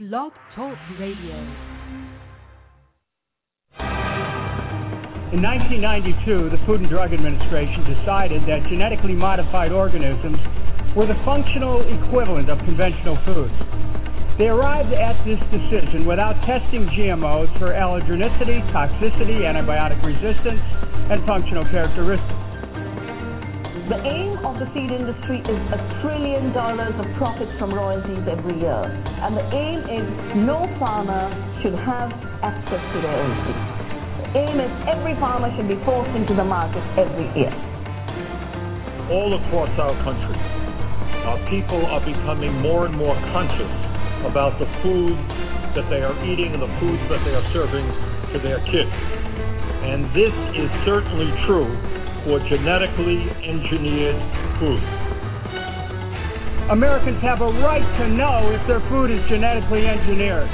Blog Talk Radio. In 1992, the Food and Drug Administration decided that genetically modified organisms were the functional equivalent of conventional foods. They arrived at this decision without testing GMOs for allergenicity, toxicity, antibiotic resistance, and functional characteristics. The aim of the feed industry is a trillion dollars of profits from royalties every year. And the aim is no farmer should have access to their own seed. The aim is every farmer should be forced into the market every year. All across our country, our people are becoming more and more conscious about the food that they are eating and the foods that they are serving to their kids. And this is certainly true for genetically engineered food. Americans have a right to know if their food is genetically engineered.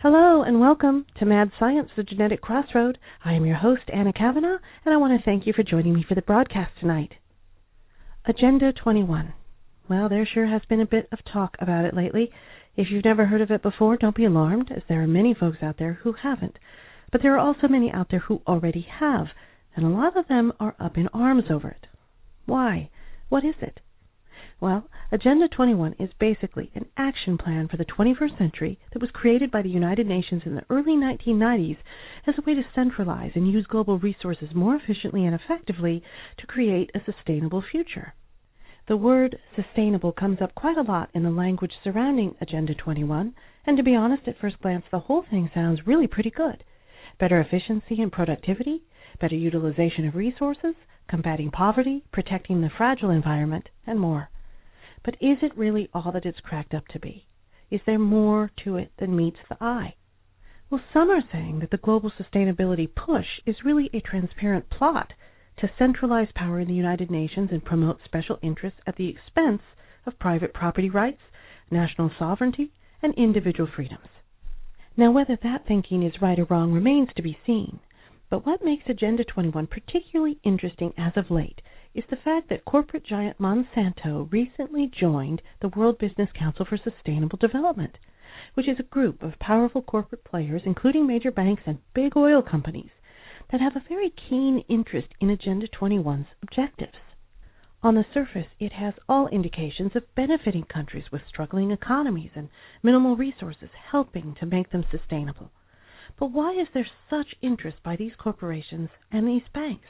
Hello and welcome to Mad Science, the Genetic Crossroad. I am your host, Anna Kavanaugh, and I want to thank you for joining me for the broadcast tonight. Agenda 21. Well, there sure has been a bit of talk about it lately. If you've never heard of it before, don't be alarmed, as there are many folks out there who haven't. But there are also many out there who already have, and a lot of them are up in arms over it. Why? What is it? Well, Agenda 21 is basically an action plan for the 21st century that was created by the United Nations in the early 1990s as a way to centralize and use global resources more efficiently and effectively to create a sustainable future. The word sustainable comes up quite a lot in the language surrounding Agenda 21, and to be honest, at first glance, the whole thing sounds really pretty good. Better efficiency and productivity, better utilization of resources, combating poverty, protecting the fragile environment, and more. But is it really all that it's cracked up to be? Is there more to it than meets the eye? Well, some are saying that the global sustainability push is really a transparent plot to centralize power in the United Nations and promote special interests at the expense of private property rights, national sovereignty, and individual freedoms. Now, whether that thinking is right or wrong remains to be seen. But what makes Agenda 21 particularly interesting as of late is the fact that corporate giant Monsanto recently joined the World Business Council for Sustainable Development, which is a group of powerful corporate players, including major banks and big oil companies, that have a very keen interest in Agenda 21's objectives. On the surface, it has all indications of benefiting countries with struggling economies and minimal resources, helping to make them sustainable. But why is there such interest by these corporations and these banks?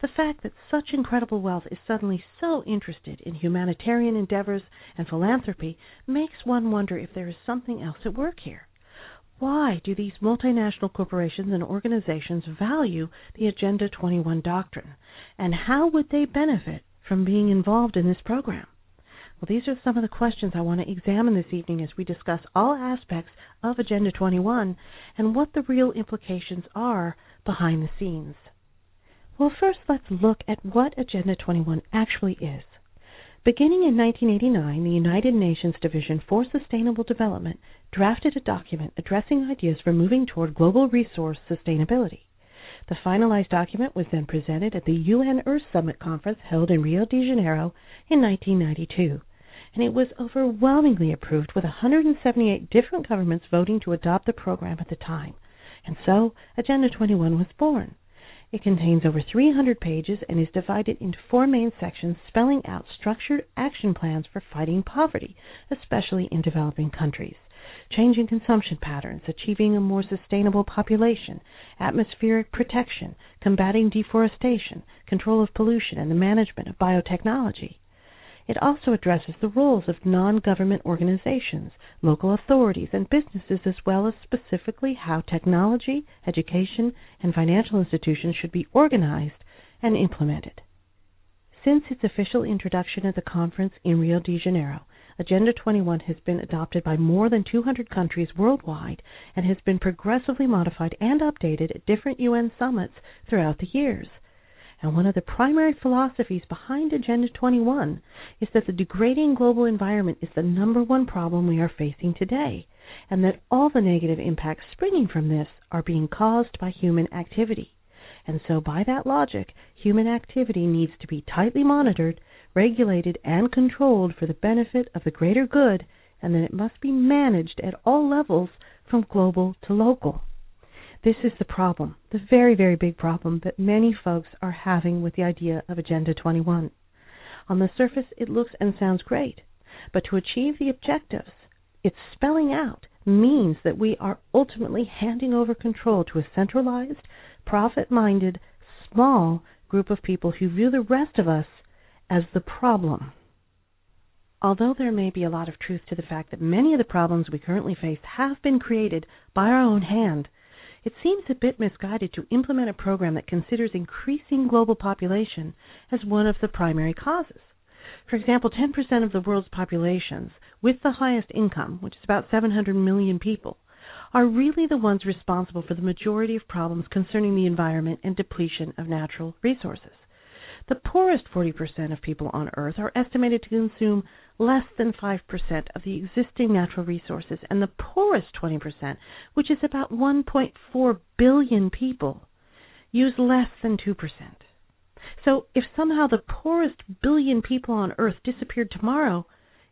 The fact that such incredible wealth is suddenly so interested in humanitarian endeavors and philanthropy makes one wonder if there is something else at work here. Why do these multinational corporations and organizations value the Agenda 21 doctrine? And how would they benefit from being involved in this program? Well, these are some of the questions I want to examine this evening as we discuss all aspects of Agenda 21 and what the real implications are behind the scenes. Well, first, let's look at what Agenda 21 actually is. Beginning in 1989, the United Nations Division for Sustainable Development drafted a document addressing ideas for moving toward global resource sustainability. The finalized document was then presented at the UN Earth Summit conference held in Rio de Janeiro in 1992, and it was overwhelmingly approved with 178 different governments voting to adopt the program at the time. And so, Agenda 21 was born. It contains over 300 pages and is divided into four main sections spelling out structured action plans for fighting poverty, especially in developing countries, changing consumption patterns, achieving a more sustainable population, atmospheric protection, combating deforestation, control of pollution, and the management of biotechnology. It also addresses the roles of non government organizations, local authorities, and businesses, as well as specifically how technology, education, and financial institutions should be organized and implemented. Since its official introduction at the conference in Rio de Janeiro, Agenda 21 has been adopted by more than 200 countries worldwide and has been progressively modified and updated at different UN summits throughout the years. And one of the primary philosophies behind Agenda 21 is that the degrading global environment is the number one problem we are facing today, and that all the negative impacts springing from this are being caused by human activity. And so, by that logic, human activity needs to be tightly monitored, regulated, and controlled for the benefit of the greater good, and that it must be managed at all levels from global to local. This is the problem, the very, very big problem that many folks are having with the idea of Agenda 21. On the surface, it looks and sounds great, but to achieve the objectives it's spelling out means that we are ultimately handing over control to a centralized, profit minded, small group of people who view the rest of us as the problem. Although there may be a lot of truth to the fact that many of the problems we currently face have been created by our own hand, it seems a bit misguided to implement a program that considers increasing global population as one of the primary causes. For example, 10% of the world's populations with the highest income, which is about 700 million people, are really the ones responsible for the majority of problems concerning the environment and depletion of natural resources. The poorest 40% of people on Earth are estimated to consume less than 5% of the existing natural resources, and the poorest 20%, which is about 1.4 billion people, use less than 2%. So if somehow the poorest billion people on Earth disappeared tomorrow,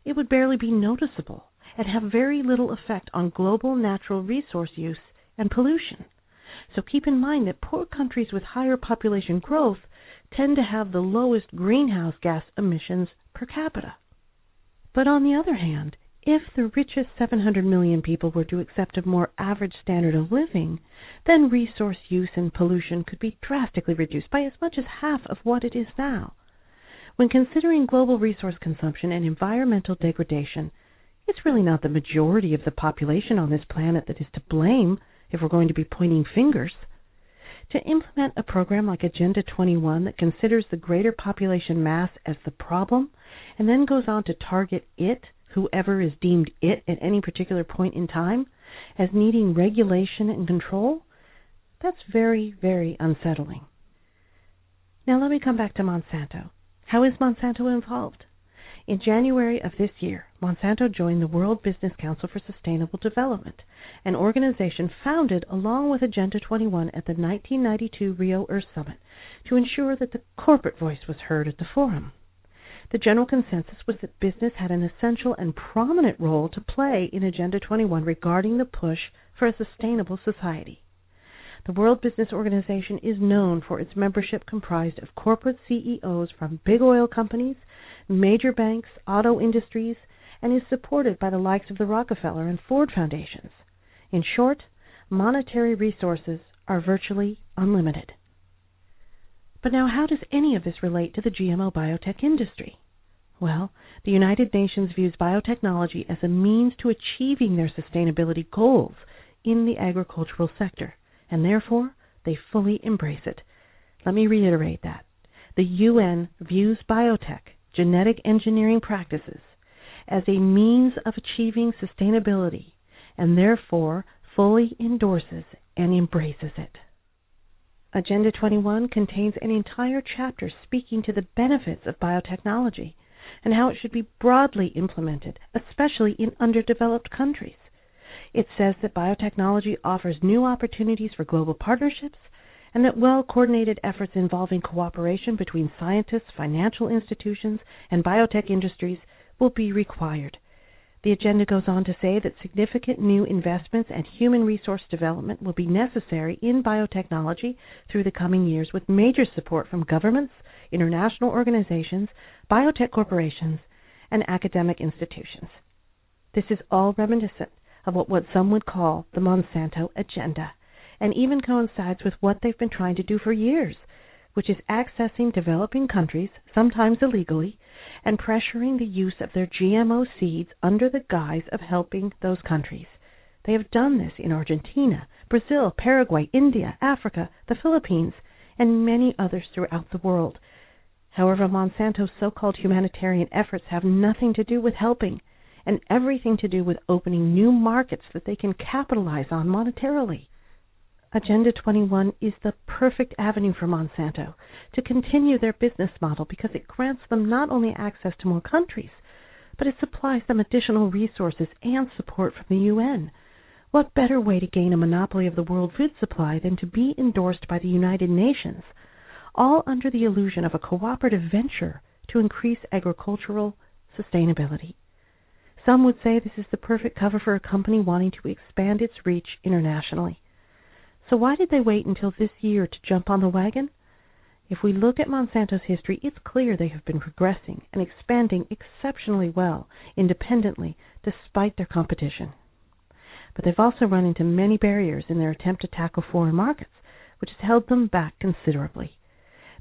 it would barely be noticeable and have very little effect on global natural resource use and pollution. So keep in mind that poor countries with higher population growth tend to have the lowest greenhouse gas emissions per capita. But on the other hand, if the richest 700 million people were to accept a more average standard of living, then resource use and pollution could be drastically reduced by as much as half of what it is now. When considering global resource consumption and environmental degradation, it's really not the majority of the population on this planet that is to blame if we're going to be pointing fingers. To implement a program like Agenda 21 that considers the greater population mass as the problem and then goes on to target it, whoever is deemed it at any particular point in time, as needing regulation and control, that's very, very unsettling. Now let me come back to Monsanto. How is Monsanto involved? In January of this year, Monsanto joined the World Business Council for Sustainable Development, an organization founded along with Agenda 21 at the 1992 Rio Earth Summit to ensure that the corporate voice was heard at the forum. The general consensus was that business had an essential and prominent role to play in Agenda 21 regarding the push for a sustainable society. The World Business Organization is known for its membership comprised of corporate CEOs from big oil companies, major banks, auto industries, and is supported by the likes of the Rockefeller and Ford Foundations. In short, monetary resources are virtually unlimited. But now, how does any of this relate to the GMO biotech industry? Well, the United Nations views biotechnology as a means to achieving their sustainability goals in the agricultural sector, and therefore they fully embrace it. Let me reiterate that. The UN views biotech, genetic engineering practices, as a means of achieving sustainability and therefore fully endorses and embraces it. Agenda 21 contains an entire chapter speaking to the benefits of biotechnology and how it should be broadly implemented, especially in underdeveloped countries. It says that biotechnology offers new opportunities for global partnerships and that well coordinated efforts involving cooperation between scientists, financial institutions, and biotech industries will be required. The agenda goes on to say that significant new investments and human resource development will be necessary in biotechnology through the coming years with major support from governments, international organizations, biotech corporations, and academic institutions. This is all reminiscent of what, what some would call the Monsanto agenda, and even coincides with what they've been trying to do for years, which is accessing developing countries, sometimes illegally, and pressuring the use of their GMO seeds under the guise of helping those countries. They have done this in Argentina, Brazil, Paraguay, India, Africa, the Philippines, and many others throughout the world, However, Monsanto's so called humanitarian efforts have nothing to do with helping and everything to do with opening new markets that they can capitalize on monetarily. Agenda 21 is the perfect avenue for Monsanto to continue their business model because it grants them not only access to more countries, but it supplies them additional resources and support from the UN, What better way to gain a monopoly of the world food supply than to be endorsed by the United Nations, all under the illusion of a cooperative venture to increase agricultural sustainability? Some would say this is the perfect cover for a company wanting to expand its reach internationally. So why did they wait until this year to jump on the wagon? If we look at Monsanto's history, it's clear they have been progressing and expanding exceptionally well independently despite their competition. But they've also run into many barriers in their attempt to tackle foreign markets, which has held them back considerably.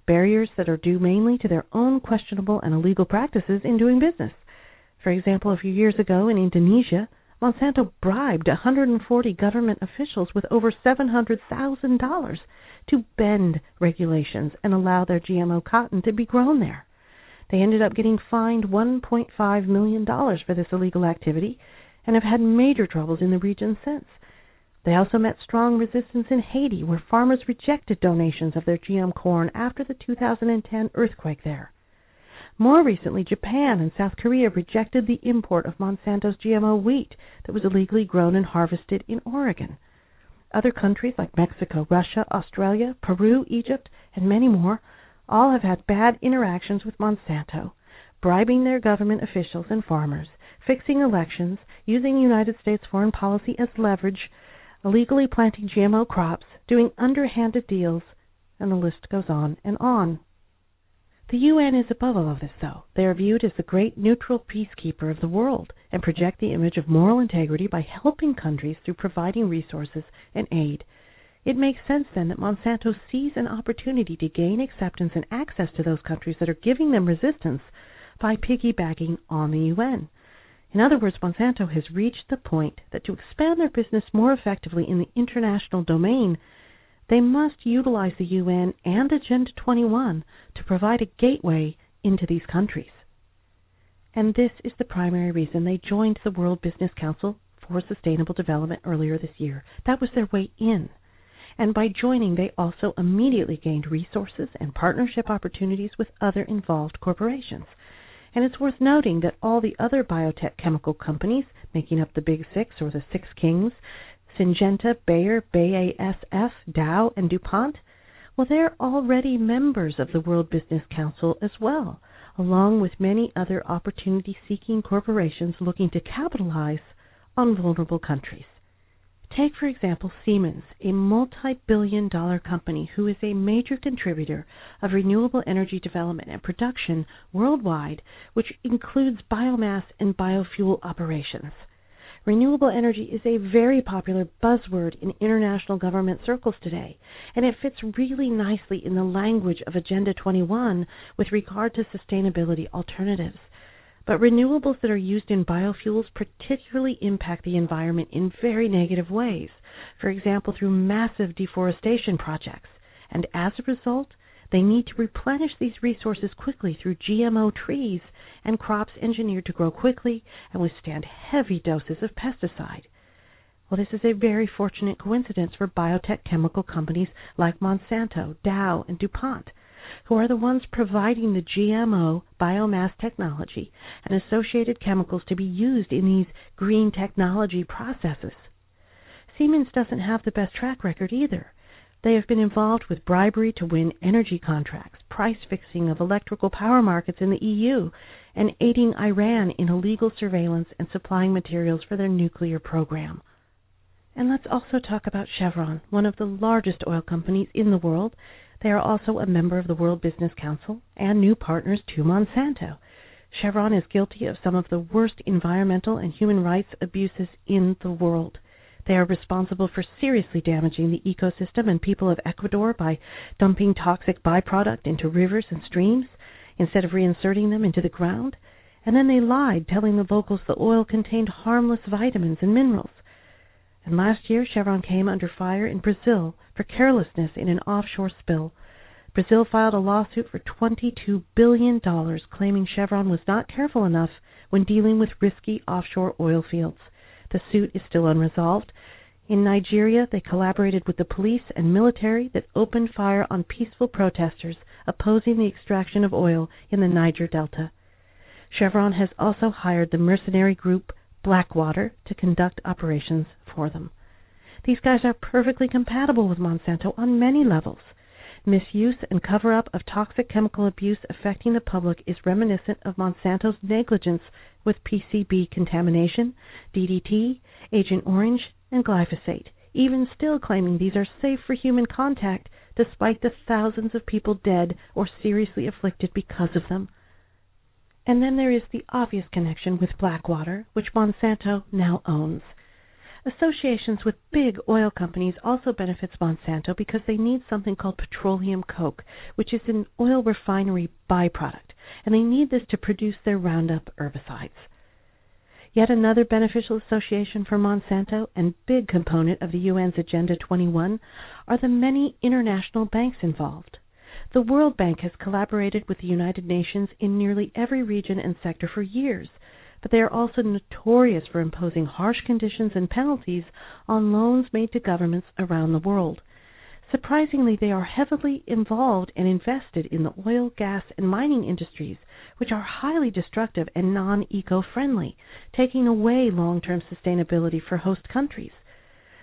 Barriers that are due mainly to their own questionable and illegal practices in doing business. For example, a few years ago in Indonesia, Monsanto bribed 140 government officials with over $700,000 to bend regulations and allow their GMO cotton to be grown there. They ended up getting fined $1.5 million for this illegal activity and have had major troubles in the region since. They also met strong resistance in Haiti, where farmers rejected donations of their GM corn after the 2010 earthquake there. More recently, Japan and South Korea rejected the import of Monsanto's GMO wheat that was illegally grown and harvested in Oregon. Other countries like Mexico, Russia, Australia, Peru, Egypt, and many more all have had bad interactions with Monsanto, bribing their government officials and farmers, fixing elections, using United States foreign policy as leverage, illegally planting GMO crops, doing underhanded deals, and the list goes on and on. The UN is above all of this, though. They are viewed as the great neutral peacekeeper of the world and project the image of moral integrity by helping countries through providing resources and aid. It makes sense then that Monsanto sees an opportunity to gain acceptance and access to those countries that are giving them resistance by piggybacking on the UN. In other words, Monsanto has reached the point that to expand their business more effectively in the international domain, they must utilize the UN and Agenda 21 to provide a gateway into these countries. And this is the primary reason they joined the World Business Council for Sustainable Development earlier this year. That was their way in. And by joining, they also immediately gained resources and partnership opportunities with other involved corporations. And it's worth noting that all the other biotech chemical companies making up the Big Six or the Six Kings Syngenta, Bayer, BASF, Dow, and DuPont? Well, they're already members of the World Business Council as well, along with many other opportunity seeking corporations looking to capitalize on vulnerable countries. Take, for example, Siemens, a multi billion dollar company who is a major contributor of renewable energy development and production worldwide, which includes biomass and biofuel operations. Renewable energy is a very popular buzzword in international government circles today, and it fits really nicely in the language of Agenda 21 with regard to sustainability alternatives. But renewables that are used in biofuels particularly impact the environment in very negative ways, for example, through massive deforestation projects. And as a result, they need to replenish these resources quickly through GMO trees and crops engineered to grow quickly and withstand heavy doses of pesticide. Well, this is a very fortunate coincidence for biotech chemical companies like Monsanto, Dow, and DuPont, who are the ones providing the GMO biomass technology and associated chemicals to be used in these green technology processes. Siemens doesn't have the best track record either. They have been involved with bribery to win energy contracts, price fixing of electrical power markets in the EU, and aiding Iran in illegal surveillance and supplying materials for their nuclear program. And let's also talk about Chevron, one of the largest oil companies in the world. They are also a member of the World Business Council and new partners to Monsanto. Chevron is guilty of some of the worst environmental and human rights abuses in the world. They are responsible for seriously damaging the ecosystem and people of Ecuador by dumping toxic byproduct into rivers and streams instead of reinserting them into the ground. And then they lied, telling the locals the oil contained harmless vitamins and minerals. And last year, Chevron came under fire in Brazil for carelessness in an offshore spill. Brazil filed a lawsuit for $22 billion, claiming Chevron was not careful enough when dealing with risky offshore oil fields. The suit is still unresolved. In Nigeria, they collaborated with the police and military that opened fire on peaceful protesters opposing the extraction of oil in the Niger Delta. Chevron has also hired the mercenary group Blackwater to conduct operations for them. These guys are perfectly compatible with Monsanto on many levels. Misuse and cover up of toxic chemical abuse affecting the public is reminiscent of Monsanto's negligence with PCB contamination, DDT, Agent Orange, and glyphosate, even still claiming these are safe for human contact despite the thousands of people dead or seriously afflicted because of them. And then there is the obvious connection with Blackwater, which Monsanto now owns. Associations with big oil companies also benefits Monsanto because they need something called petroleum coke, which is an oil refinery byproduct, and they need this to produce their Roundup herbicides. Yet another beneficial association for Monsanto and big component of the UN's Agenda 21 are the many international banks involved. The World Bank has collaborated with the United Nations in nearly every region and sector for years but they are also notorious for imposing harsh conditions and penalties on loans made to governments around the world. Surprisingly, they are heavily involved and invested in the oil, gas, and mining industries, which are highly destructive and non eco friendly, taking away long term sustainability for host countries.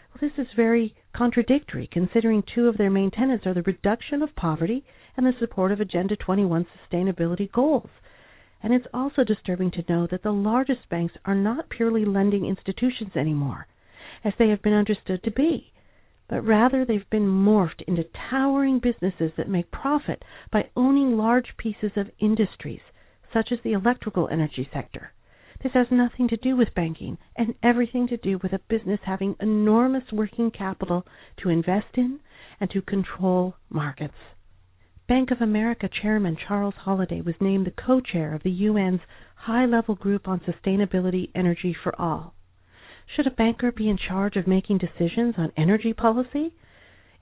Well, this is very contradictory considering two of their main tenets are the reduction of poverty and the support of Agenda 21 sustainability goals. And it's also disturbing to know that the largest banks are not purely lending institutions anymore, as they have been understood to be, but rather they've been morphed into towering businesses that make profit by owning large pieces of industries, such as the electrical energy sector. This has nothing to do with banking and everything to do with a business having enormous working capital to invest in and to control markets. Bank of America Chairman Charles Holliday was named the co chair of the UN's High Level Group on Sustainability Energy for All. Should a banker be in charge of making decisions on energy policy?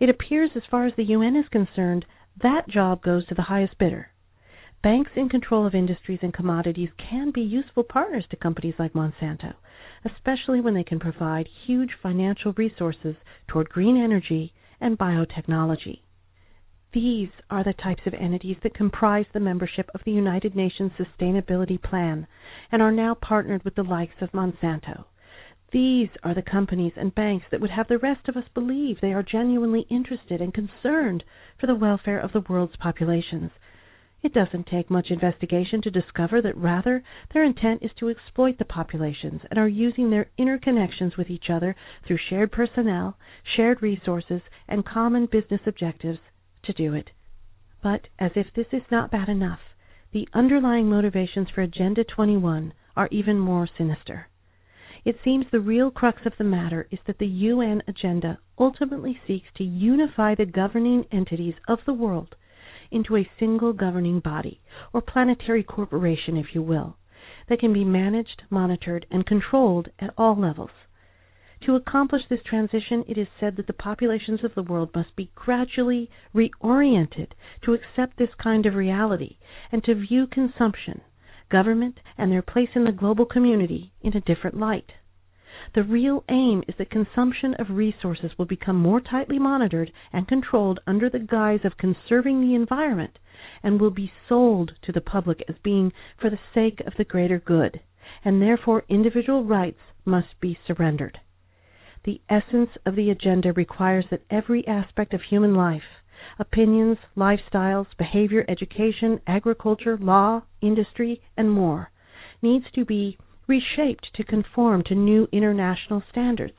It appears, as far as the UN is concerned, that job goes to the highest bidder. Banks in control of industries and commodities can be useful partners to companies like Monsanto, especially when they can provide huge financial resources toward green energy and biotechnology. These are the types of entities that comprise the membership of the United Nations Sustainability Plan and are now partnered with the likes of Monsanto. These are the companies and banks that would have the rest of us believe they are genuinely interested and concerned for the welfare of the world's populations. It doesn't take much investigation to discover that rather their intent is to exploit the populations and are using their interconnections with each other through shared personnel, shared resources, and common business objectives to do it. But as if this is not bad enough, the underlying motivations for Agenda 21 are even more sinister. It seems the real crux of the matter is that the UN agenda ultimately seeks to unify the governing entities of the world into a single governing body, or planetary corporation, if you will, that can be managed, monitored, and controlled at all levels. To accomplish this transition, it is said that the populations of the world must be gradually reoriented to accept this kind of reality and to view consumption, government, and their place in the global community in a different light. The real aim is that consumption of resources will become more tightly monitored and controlled under the guise of conserving the environment and will be sold to the public as being for the sake of the greater good, and therefore individual rights must be surrendered. The essence of the agenda requires that every aspect of human life opinions, lifestyles, behavior, education, agriculture, law, industry, and more needs to be reshaped to conform to new international standards,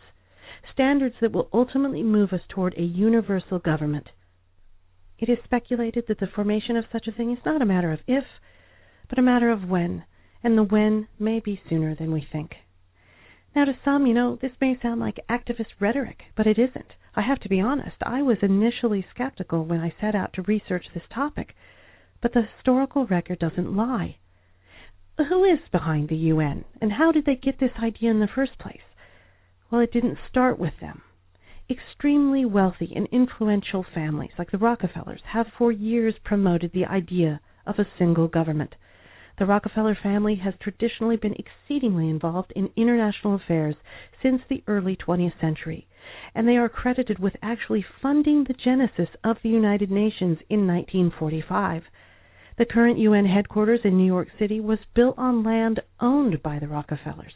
standards that will ultimately move us toward a universal government. It is speculated that the formation of such a thing is not a matter of if, but a matter of when, and the when may be sooner than we think. Now, to some, you know, this may sound like activist rhetoric, but it isn't. I have to be honest. I was initially skeptical when I set out to research this topic, but the historical record doesn't lie. Who is behind the UN, and how did they get this idea in the first place? Well, it didn't start with them. Extremely wealthy and influential families like the Rockefellers have for years promoted the idea of a single government the Rockefeller family has traditionally been exceedingly involved in international affairs since the early 20th century, and they are credited with actually funding the genesis of the United Nations in 1945. The current UN headquarters in New York City was built on land owned by the Rockefellers.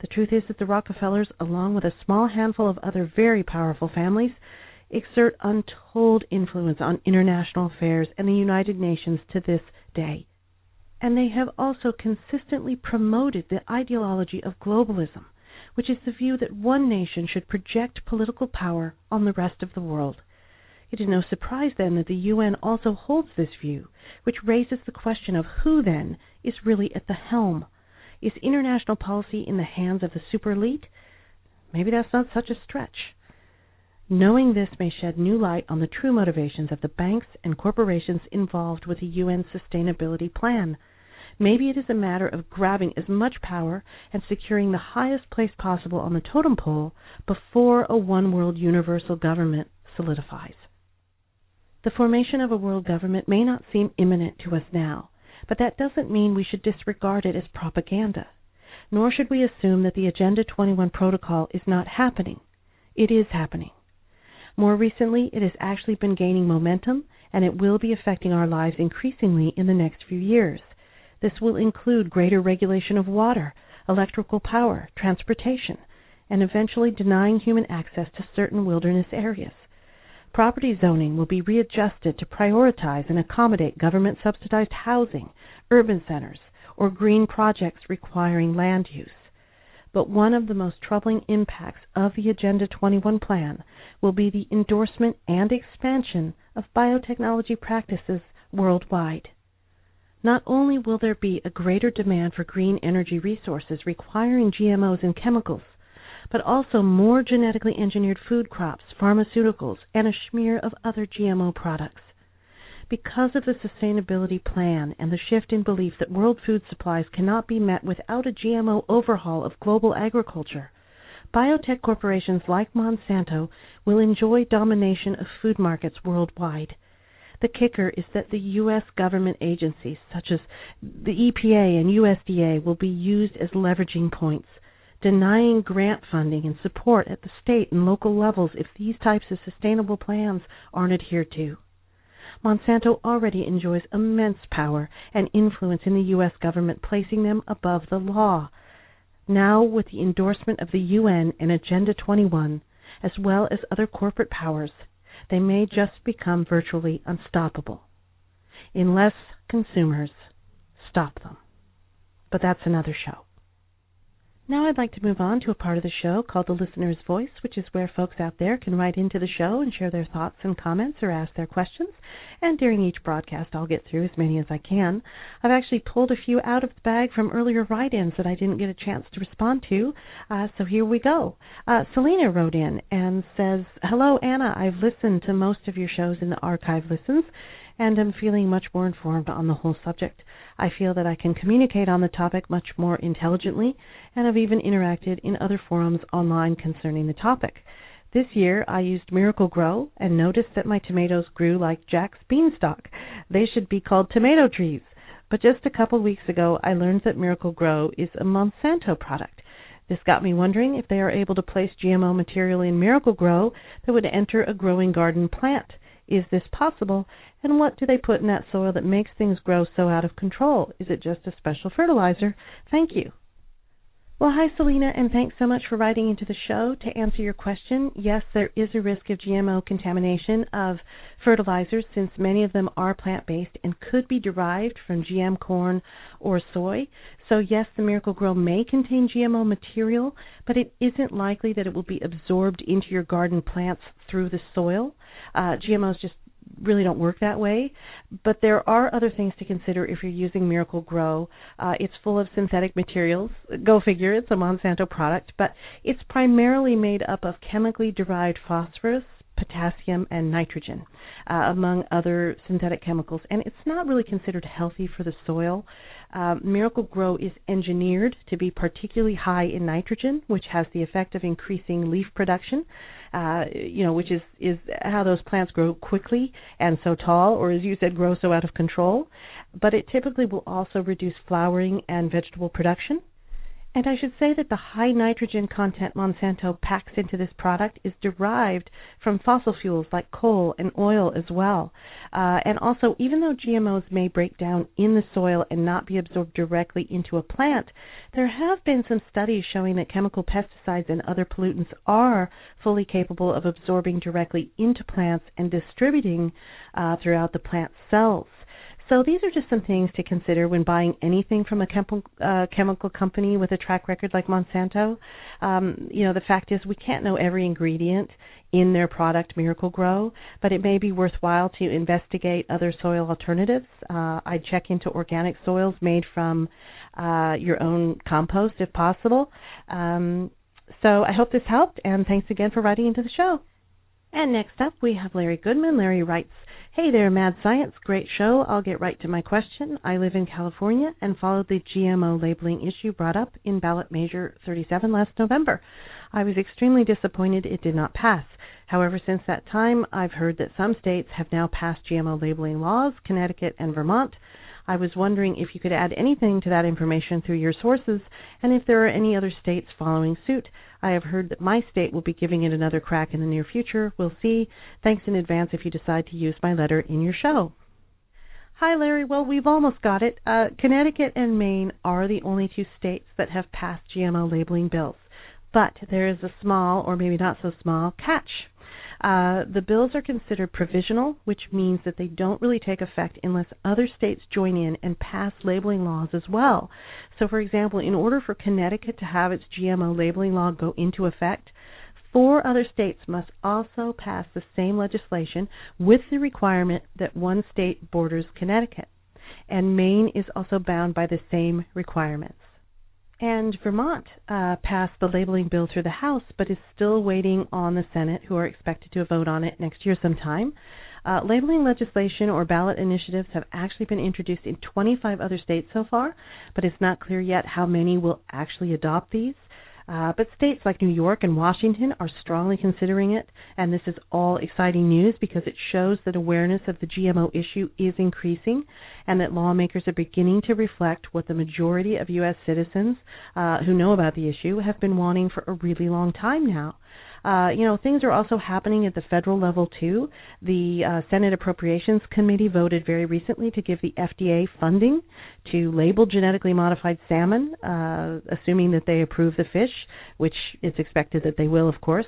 The truth is that the Rockefellers, along with a small handful of other very powerful families, exert untold influence on international affairs and the United Nations to this day. And they have also consistently promoted the ideology of globalism, which is the view that one nation should project political power on the rest of the world. It is no surprise, then, that the UN also holds this view, which raises the question of who, then, is really at the helm is international policy in the hands of the super elite? Maybe that's not such a stretch. Knowing this may shed new light on the true motivations of the banks and corporations involved with the UN sustainability plan. Maybe it is a matter of grabbing as much power and securing the highest place possible on the totem pole before a one world universal government solidifies. The formation of a world government may not seem imminent to us now, but that doesn't mean we should disregard it as propaganda. Nor should we assume that the Agenda 21 protocol is not happening. It is happening. More recently, it has actually been gaining momentum, and it will be affecting our lives increasingly in the next few years. This will include greater regulation of water, electrical power, transportation, and eventually denying human access to certain wilderness areas. Property zoning will be readjusted to prioritize and accommodate government subsidized housing, urban centers, or green projects requiring land use. But one of the most troubling impacts of the Agenda 21 plan will be the endorsement and expansion of biotechnology practices worldwide. Not only will there be a greater demand for green energy resources requiring GMOs and chemicals, but also more genetically engineered food crops, pharmaceuticals, and a smear of other GMO products. Because of the sustainability plan and the shift in belief that world food supplies cannot be met without a GMO overhaul of global agriculture, biotech corporations like Monsanto will enjoy domination of food markets worldwide. The kicker is that the U.S. government agencies, such as the EPA and USDA, will be used as leveraging points denying grant funding and support at the state and local levels if these types of sustainable plans aren't adhered to. Monsanto already enjoys immense power and influence in the U.S. government, placing them above the law. Now, with the endorsement of the UN and Agenda 21, as well as other corporate powers, they may just become virtually unstoppable unless consumers stop them. But that's another show. Now I'd like to move on to a part of the show called the Listener's Voice, which is where folks out there can write into the show and share their thoughts and comments or ask their questions. And during each broadcast, I'll get through as many as I can. I've actually pulled a few out of the bag from earlier write ins that I didn't get a chance to respond to. Uh, so here we go. Uh, Selena wrote in and says Hello, Anna. I've listened to most of your shows in the archive listens and am feeling much more informed on the whole subject. I feel that I can communicate on the topic much more intelligently and have even interacted in other forums online concerning the topic. This year I used Miracle-Gro and noticed that my tomatoes grew like Jack's beanstalk. They should be called tomato trees. But just a couple weeks ago I learned that Miracle-Gro is a Monsanto product. This got me wondering if they are able to place GMO material in Miracle-Gro that would enter a growing garden plant. Is this possible? And what do they put in that soil that makes things grow so out of control? Is it just a special fertilizer? Thank you. Well, hi, Selena, and thanks so much for writing into the show. To answer your question, yes, there is a risk of GMO contamination of fertilizers since many of them are plant based and could be derived from GM corn or soy. So, yes, the Miracle-Gro may contain GMO material, but it isn't likely that it will be absorbed into your garden plants through the soil. Uh, GMOs just really don't work that way. But there are other things to consider if you're using Miracle-Gro. Uh, it's full of synthetic materials. Go figure, it's a Monsanto product, but it's primarily made up of chemically derived phosphorus, potassium, and nitrogen, uh, among other synthetic chemicals. And it's not really considered healthy for the soil. Uh, Miracle-Gro is engineered to be particularly high in nitrogen, which has the effect of increasing leaf production uh, you know, which is is how those plants grow quickly and so tall, or as you said, grow so out of control. But it typically will also reduce flowering and vegetable production. And I should say that the high nitrogen content Monsanto packs into this product is derived from fossil fuels like coal and oil as well. Uh, and also, even though GMOs may break down in the soil and not be absorbed directly into a plant, there have been some studies showing that chemical pesticides and other pollutants are fully capable of absorbing directly into plants and distributing uh, throughout the plant cells. So these are just some things to consider when buying anything from a chemical uh, chemical company with a track record like Monsanto. Um, you know, the fact is we can't know every ingredient in their product Miracle-Gro, but it may be worthwhile to investigate other soil alternatives. Uh, I'd check into organic soils made from uh, your own compost if possible. Um, so I hope this helped, and thanks again for writing into the show. And next up, we have Larry Goodman. Larry writes Hey there, Mad Science. Great show. I'll get right to my question. I live in California and followed the GMO labeling issue brought up in ballot measure 37 last November. I was extremely disappointed it did not pass. However, since that time, I've heard that some states have now passed GMO labeling laws, Connecticut and Vermont. I was wondering if you could add anything to that information through your sources and if there are any other states following suit. I have heard that my state will be giving it another crack in the near future. We'll see. Thanks in advance if you decide to use my letter in your show. Hi, Larry. Well, we've almost got it. Uh, Connecticut and Maine are the only two states that have passed GMO labeling bills. But there is a small, or maybe not so small, catch. Uh, the bills are considered provisional, which means that they don't really take effect unless other states join in and pass labeling laws as well. So, for example, in order for Connecticut to have its GMO labeling law go into effect, four other states must also pass the same legislation with the requirement that one state borders Connecticut. And Maine is also bound by the same requirements. And Vermont uh, passed the labeling bill through the House, but is still waiting on the Senate, who are expected to vote on it next year sometime. Uh, labeling legislation or ballot initiatives have actually been introduced in 25 other states so far, but it's not clear yet how many will actually adopt these. Uh, but states like New York and Washington are strongly considering it, and this is all exciting news because it shows that awareness of the GMO issue is increasing and that lawmakers are beginning to reflect what the majority of U.S. citizens uh, who know about the issue have been wanting for a really long time now. Uh, you know, things are also happening at the federal level too. The uh, Senate Appropriations Committee voted very recently to give the FDA funding to label genetically modified salmon, uh, assuming that they approve the fish, which it's expected that they will, of course.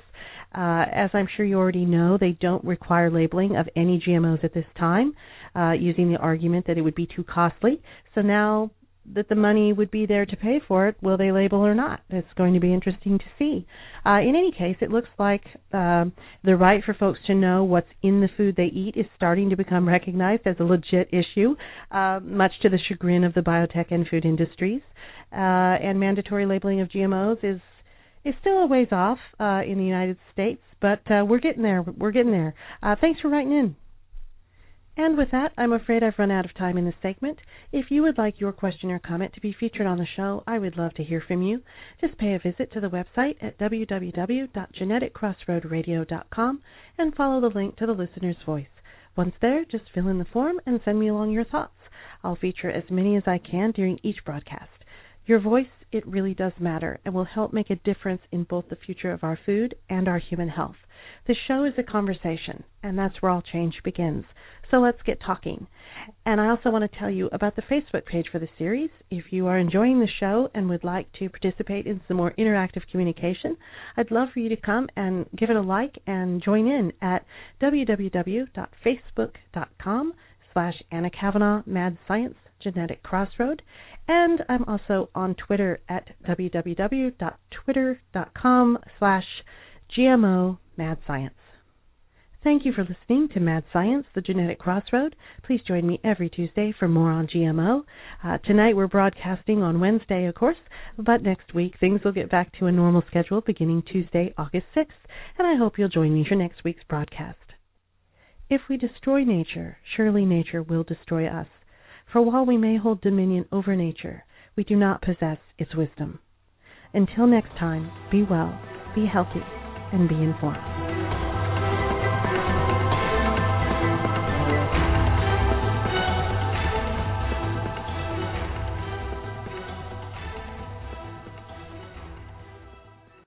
Uh, as I'm sure you already know, they don't require labeling of any GMOs at this time, uh, using the argument that it would be too costly. So now that the money would be there to pay for it, will they label or not? It's going to be interesting to see. Uh, in any case, it looks like uh, the right for folks to know what's in the food they eat is starting to become recognized as a legit issue, uh, much to the chagrin of the biotech and food industries. Uh, and mandatory labeling of GMOs is is still a ways off uh, in the United States, but uh, we're getting there. We're getting there. thanks for writing in. And with that, I'm afraid I've run out of time in this segment. If you would like your question or comment to be featured on the show, I would love to hear from you. Just pay a visit to the website at www.geneticcrossroadradio.com and follow the link to the listener's voice. Once there, just fill in the form and send me along your thoughts. I'll feature as many as I can during each broadcast. Your voice, it really does matter and will help make a difference in both the future of our food and our human health. The show is a conversation, and that's where all change begins. So let's get talking. And I also want to tell you about the Facebook page for the series. If you are enjoying the show and would like to participate in some more interactive communication, I'd love for you to come and give it a like and join in at www.facebook.com slash Anna Kavanaugh Mad Science Genetic Crossroad. And I'm also on Twitter at www.twitter.com slash GMO Mad Science. Thank you for listening to Mad Science, the Genetic Crossroad. Please join me every Tuesday for more on GMO. Uh, tonight we're broadcasting on Wednesday, of course, but next week things will get back to a normal schedule beginning Tuesday, August 6th, and I hope you'll join me for next week's broadcast. If we destroy nature, surely nature will destroy us. For while we may hold dominion over nature, we do not possess its wisdom. Until next time, be well, be healthy, and be informed.